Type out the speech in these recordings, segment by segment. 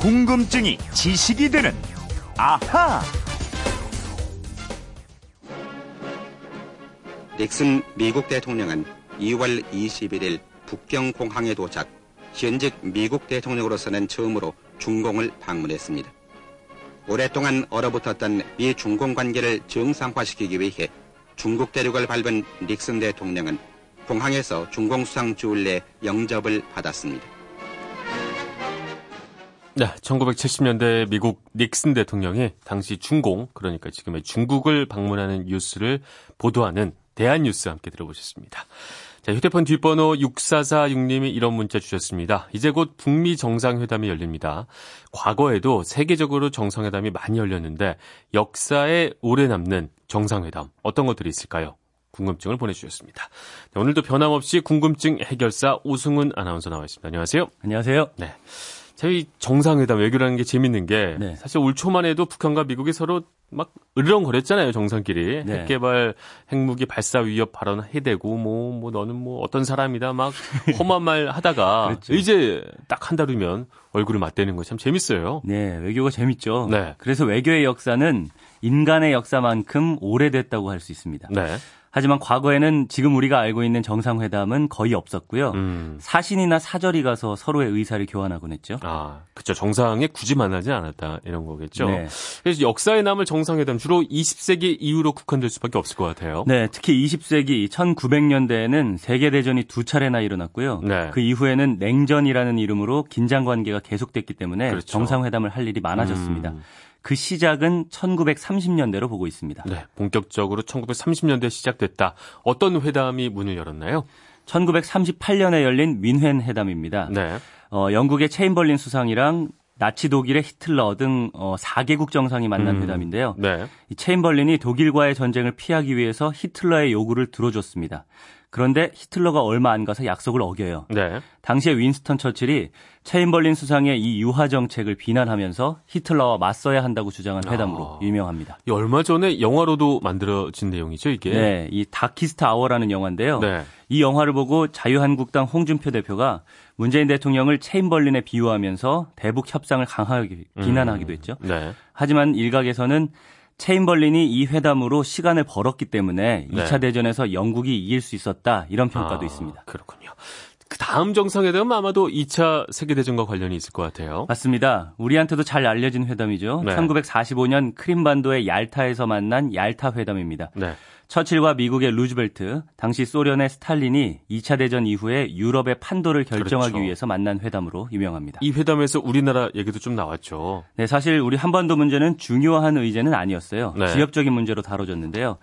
궁금증이 지식이 되는 아하. 닉슨 미국 대통령은 2월 21일 북경 공항에 도착, 현직 미국 대통령으로서는 처음으로 중공을 방문했습니다. 오랫동안 얼어붙었던 미 중공 관계를 정상화시키기 위해 중국 대륙을 밟은 닉슨 대통령은 공항에서 중공 수상 주울레 영접을 받았습니다. 네, 1970년대 미국 닉슨 대통령이 당시 중공, 그러니까 지금의 중국을 방문하는 뉴스를 보도하는 대한뉴스 함께 들어보셨습니다. 자, 휴대폰 뒷번호 6446님이 이런 문자 주셨습니다. 이제 곧 북미 정상회담이 열립니다. 과거에도 세계적으로 정상회담이 많이 열렸는데 역사에 오래 남는 정상회담 어떤 것들이 있을까요? 궁금증을 보내주셨습니다. 네, 오늘도 변함없이 궁금증 해결사 오승훈 아나운서 나와 있습니다. 안녕하세요. 안녕하세요. 네. 저희 정상회담 외교라는 게 재밌는 게 네. 사실 올 초만 해도 북한과 미국이 서로 막 으르렁거렸잖아요 정상끼리 네. 핵개발 핵무기 발사 위협 발언 해대고 뭐뭐 너는 뭐 어떤 사람이다 막 험한 말 하다가 그렇죠. 이제 딱 한 달 후면 얼굴을 맞대는 거 참 재밌어요. 네, 외교가 재밌죠. 네. 그래서 외교의 역사는 인간의 역사만큼 오래됐다고 할 수 있습니다. 네. 하지만 과거에는 지금 우리가 알고 있는 정상회담은 거의 없었고요. 음. 사신이나 사절이 가서 서로의 의사를 교환하곤 했죠. 아, 그쵸. 정상에 굳이 만나지 않았다. 이런 거겠죠. 네. 그래서 역사에 남을 정상회담 주로 20세기 이후로 국한될 수밖에 없을 것 같아요. 네, 특히 20세기 1900년대에는 세계 대전이 두 차례나 일어났고요. 네. 그 이후에는 냉전이라는 이름으로 긴장 관계가 계속됐기 때문에 그렇죠. 정상회담을 할 일이 많아졌습니다. 음. 그 시작은 1930년대로 보고 있습니다. 네. 본격적으로 1930년대 시작됐다. 어떤 회담이 문을 열었나요? 1938년에 열린 뮌헨 회담입니다. 네. 어, 영국의 체임벌린 수상이랑 나치 독일의 히틀러 등 어, 4개국 정상이 만난 음. 회담인데요. 네. 이 체임벌린이 독일과의 전쟁을 피하기 위해서 히틀러의 요구를 들어줬습니다. 그런데 히틀러가 얼마 안 가서 약속을 어겨요. 네. 당시에 윈스턴 처칠이 체임벌린 수상의 이 유화 정책을 비난하면서 히틀러와 맞서야 한다고 주장한 회담으로 아. 유명합니다. 이 얼마 전에 영화로도 만들어진 내용이죠, 이게. 네, 이 Darkest Hour라는 영화인데요. 네. 이 영화를 보고 자유한국당 홍준표 대표가 문재인 대통령을 체인벌린에 비유하면서 대북 협상을 강하게 비난하기도 했죠. 네. 하지만 일각에서는 체인벌린이 이 회담으로 시간을 벌었기 때문에 네. 2차 대전에서 영국이 이길 수 있었다 이런 평가도 아, 있습니다. 그렇군요. 그 다음 정상회담은 아마도 2차 세계대전과 관련이 있을 것 같아요. 맞습니다. 우리한테도 잘 알려진 회담이죠. 네. 1945년 크림반도의 얄타에서 만난 얄타 회담입니다. 네. 처칠과 미국의 루즈벨트, 당시 소련의 스탈린이 2차 대전 이후에 유럽의 판도를 결정하기 그렇죠. 위해서 만난 회담으로 유명합니다. 이 회담에서 우리나라 얘기도 좀 나왔죠. 네, 사실 우리 한반도 문제는 중요한 의제는 아니었어요. 네. 지역적인 문제로 다뤄졌는데요.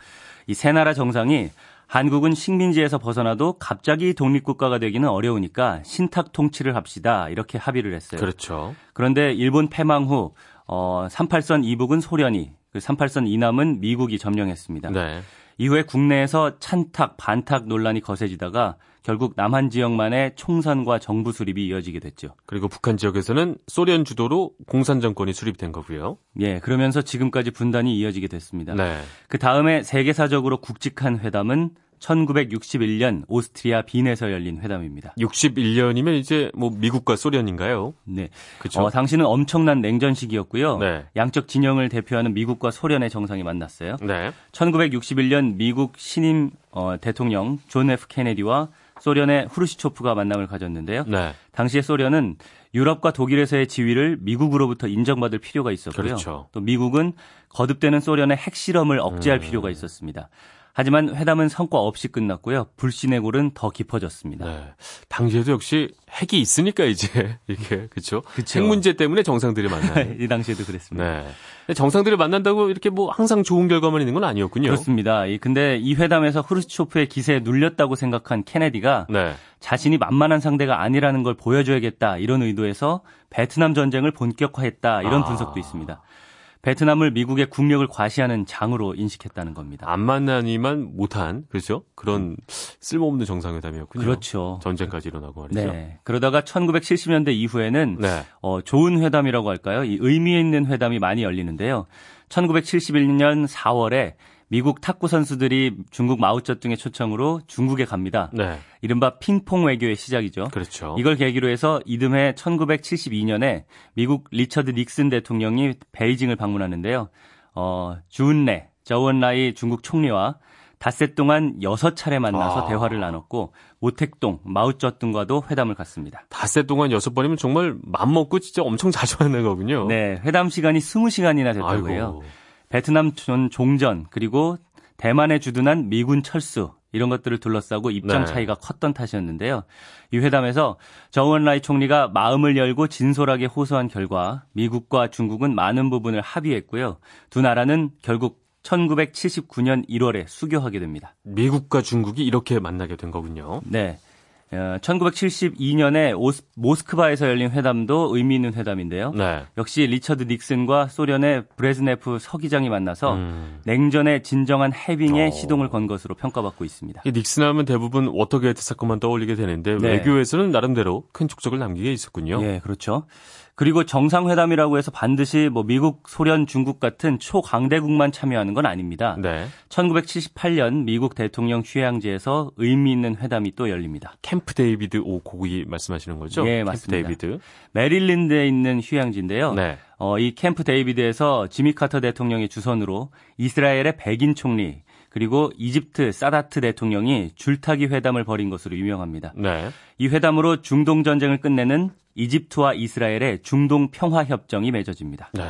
이 세 나라 정상이 한국은 식민지에서 벗어나도 갑자기 독립국가가 되기는 어려우니까 신탁 통치를 합시다 이렇게 합의를 했어요. 그렇죠. 그런데 일본 패망 후 어, 38선 이북은 소련이, 그 38선 이남은 미국이 점령했습니다. 네. 이후에 국내에서 찬탁, 반탁 논란이 거세지다가 결국 남한 지역만의 총선과 정부 수립이 이어지게 됐죠. 그리고 북한 지역에서는 소련 주도로 공산 정권이 수립된 거고요. 예, 그러면서 지금까지 분단이 이어지게 됐습니다. 네. 그 다음에 세계사적으로 굵직한 회담은 1961년 오스트리아 빈에서 열린 회담입니다. 61년이면 이제 뭐 미국과 소련인가요? 네. 그렇죠. 어, 당시는 엄청난 냉전 시기였고요. 네. 양쪽 진영을 대표하는 미국과 소련의 정상이 만났어요. 네. 1961년 미국 신임 어, 대통령 존 F 케네디와 소련의 후르시초프가 만남을 가졌는데요. 네. 당시에 소련은 유럽과 독일에서의 지위를 미국으로부터 인정받을 필요가 있었고요. 그렇죠. 또 미국은 거듭되는 소련의 핵실험을 억제할 음. 필요가 있었습니다. 하지만 회담은 성과 없이 끝났고요. 불신의 골은 더 깊어졌습니다. 네. 당시에도 역시 핵이 있으니까 이제 이게 그렇죠. 핵 문제 때문에 정상들이 만나요. 이 당시에도 그랬습니다. 네. 정상들이 만난다고 이렇게 뭐 항상 좋은 결과만 있는 건 아니었군요. 그렇습니다. 이- 근데 이 회담에서 후르시초프의 기세에 눌렸다고 생각한 케네디가 네. 자신이 만만한 상대가 아니라는 걸 보여줘야겠다 이런 의도에서 베트남 전쟁을 본격화했다 이런 아. 분석도 있습니다. 베트남을 미국의 국력을 과시하는 장으로 인식했다는 겁니다. 안 만나니만 못한 그렇죠. 그런 쓸모없는 정상회담이었군요. 그렇죠. 전쟁까지 일어나고 말이죠. 네. 그러다가 1970년대 이후에는 네. 어, 좋은 회담이라고 할까요? 이 의미 있는 회담이 많이 열리는데요. 1971년 4월에 미국 탁구 선수들이 중국 마오쩌둥의 초청으로 중국에 갑니다. 네. 이른바 핑퐁 외교의 시작이죠. 그렇죠. 이걸 계기로 해서 이듬해 1972년에 미국 리처드 닉슨 대통령이 베이징을 방문하는데요. 어, 주은래, 저원라이 중국 총리와 닷새 동안 6차례 만나서 아. 대화를 나눴고 모택동, 마오쩌둥과도 회담을 갖습니다. 닷새 동안 여섯 번이면 정말 맘먹고 진짜 엄청 자주 하는 거군요. 네, 회담 시간이 20시간이나 됐다고 해요. 아이고. 베트남 전 종전 그리고 대만에 주둔한 미군 철수 이런 것들을 둘러싸고 입장 네. 차이가 컸던 탓이었는데요. 이 회담에서 저우언라이 총리가 마음을 열고 진솔하게 호소한 결과 미국과 중국은 많은 부분을 합의했고요. 두 나라는 결국 1979년 1월에 수교하게 됩니다. 미국과 중국이 이렇게 만나게 된 거군요. 네. 어, 1972년에 오스, 모스크바에서 열린 회담도 의미 있는 회담인데요. 네. 역시 리처드 닉슨과 소련의 브레즈네프 서기장이 만나서 음. 냉전의 진정한 해빙에 어. 시동을 건 것으로 평가받고 있습니다. 이 닉슨 하면 대부분 워터게이트 사건만 떠올리게 되는데 네. 외교에서는 나름대로 큰 족적을 남긴 게 있었군요. 예, 그렇죠. 그리고 정상회담이라고 해서 반드시 뭐 미국, 소련, 중국 같은 초강대국만 참여하는 건 아닙니다. 네. 1978년 미국 대통령 휴양지에서 의미 있는 회담이 또 열립니다. 캠프 데이비드 오 거기 말씀하시는 거죠? 예, 캠프 맞습니다. 데이비드. 메릴랜드에 있는 휴양지인데요. 네. 어, 이 캠프 데이비드에서 지미 카터 대통령의 주선으로 이스라엘의 베긴 총리 그리고 이집트 사다트 대통령이 줄타기 회담을 벌인 것으로 유명합니다. 네. 이 회담으로 중동 전쟁을 끝내는 이집트와 이스라엘의 중동 평화 협정이 맺어집니다. 네.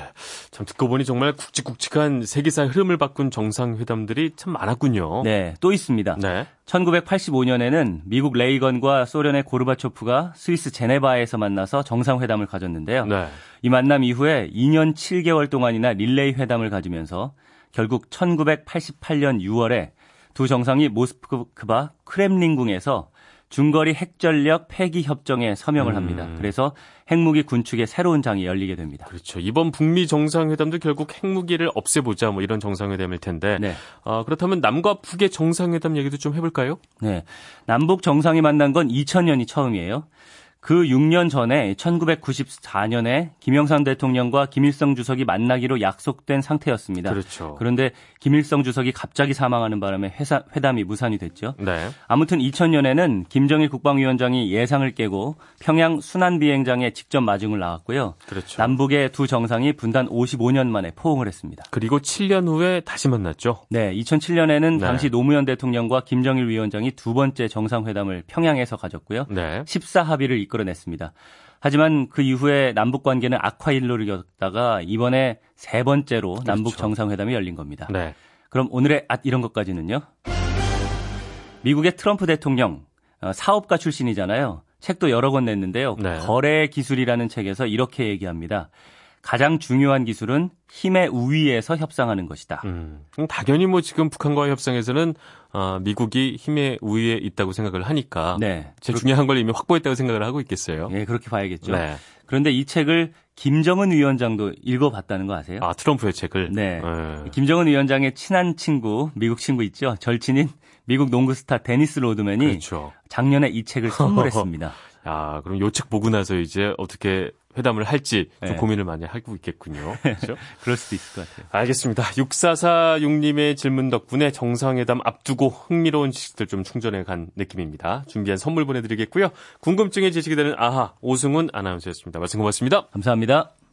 참 듣고 보니 정말 굵직굵직한 세계사의 흐름을 바꾼 정상회담들이 참 많았군요. 네, 또 있습니다. 네. 1985년에는 미국 레이건과 소련의 고르바초프가 스위스 제네바에서 만나서 정상회담을 가졌는데요. 네. 이 만남 이후에 2년 7개월 동안이나 릴레이 회담을 가지면서 결국 1988년 6월에 두 정상이 모스크바 크렘린궁에서 중거리 핵전력 폐기 협정에 서명을 음. 합니다. 그래서 핵무기 군축의 새로운 장이 열리게 됩니다. 그렇죠. 이번 북미 정상회담도 결국 핵무기를 없애보자 뭐 이런 정상회담일 텐데. 네. 아, 그렇다면 남과 북의 정상회담 얘기도 좀 해볼까요? 네. 남북 정상이 만난 건 2000년이 처음이에요. 그 6년 전에 1994년에 김영삼 대통령과 김일성 주석이 만나기로 약속된 상태였습니다. 그렇죠. 그런데 김일성 주석이 갑자기 사망하는 바람에 회사, 회담이 무산이 됐죠. 네. 아무튼 2000년에는 김정일 국방위원장이 예상을 깨고 평양 순환 비행장에 직접 마중을 나왔고요. 그렇죠. 남북의 두 정상이 분단 55년 만에 포옹을 했습니다. 그리고 7년 후에 다시 만났죠. 네, 2007년에는 네. 당시 노무현 대통령과 김정일 위원장이 두 번째 정상회담을 평양에서 가졌고요. 네. 14합의를 이끌 어냈습니다. 하지만 그 이후에 남북 관계는 악화일로를 겪다가 이번에 세 번째로 남북 정상회담이 열린 겁니다. 네. 그럼 오늘의 앗 이런 것까지는요. 미국의 트럼프 대통령 어, 사업가 출신이잖아요. 책도 여러 권 냈는데요. 네. 거래 기술이라는 책에서 이렇게 얘기합니다. 가장 중요한 기술은 힘의 우위에서 협상하는 것이다. 음, 당연히 뭐 지금 북한과의 협상에서는 아, 미국이 힘의 우위에 있다고 생각을 하니까 네. 제일 중요한 걸 이미 확보했다고 생각을 하고 있겠어요. 예, 그렇게 봐야겠죠. 네. 그런데 이 책을 김정은 위원장도 읽어봤다는 거 아세요? 아 트럼프의 책을. 네. 예. 김정은 위원장의 친한 친구, 미국 친구 있죠? 절친인 미국 농구 스타 데니스 로드맨이 그렇죠. 작년에 이 책을 선물했습니다. 야, 그럼 요 책 보고 나서 이제 어떻게 회담을 할지 좀 네. 고민을 많이 하고 있겠군요. 그렇죠? 그럴 수도 있을 것 같아요. 알겠습니다. 6446님의 질문 덕분에 정상회담 앞두고 흥미로운 지식들 좀 충전해 간 느낌입니다. 준비한 선물 보내드리겠고요. 궁금증이 지식이 되는 아하 오승훈 아나운서였습니다. 말씀 고맙습니다. 감사합니다.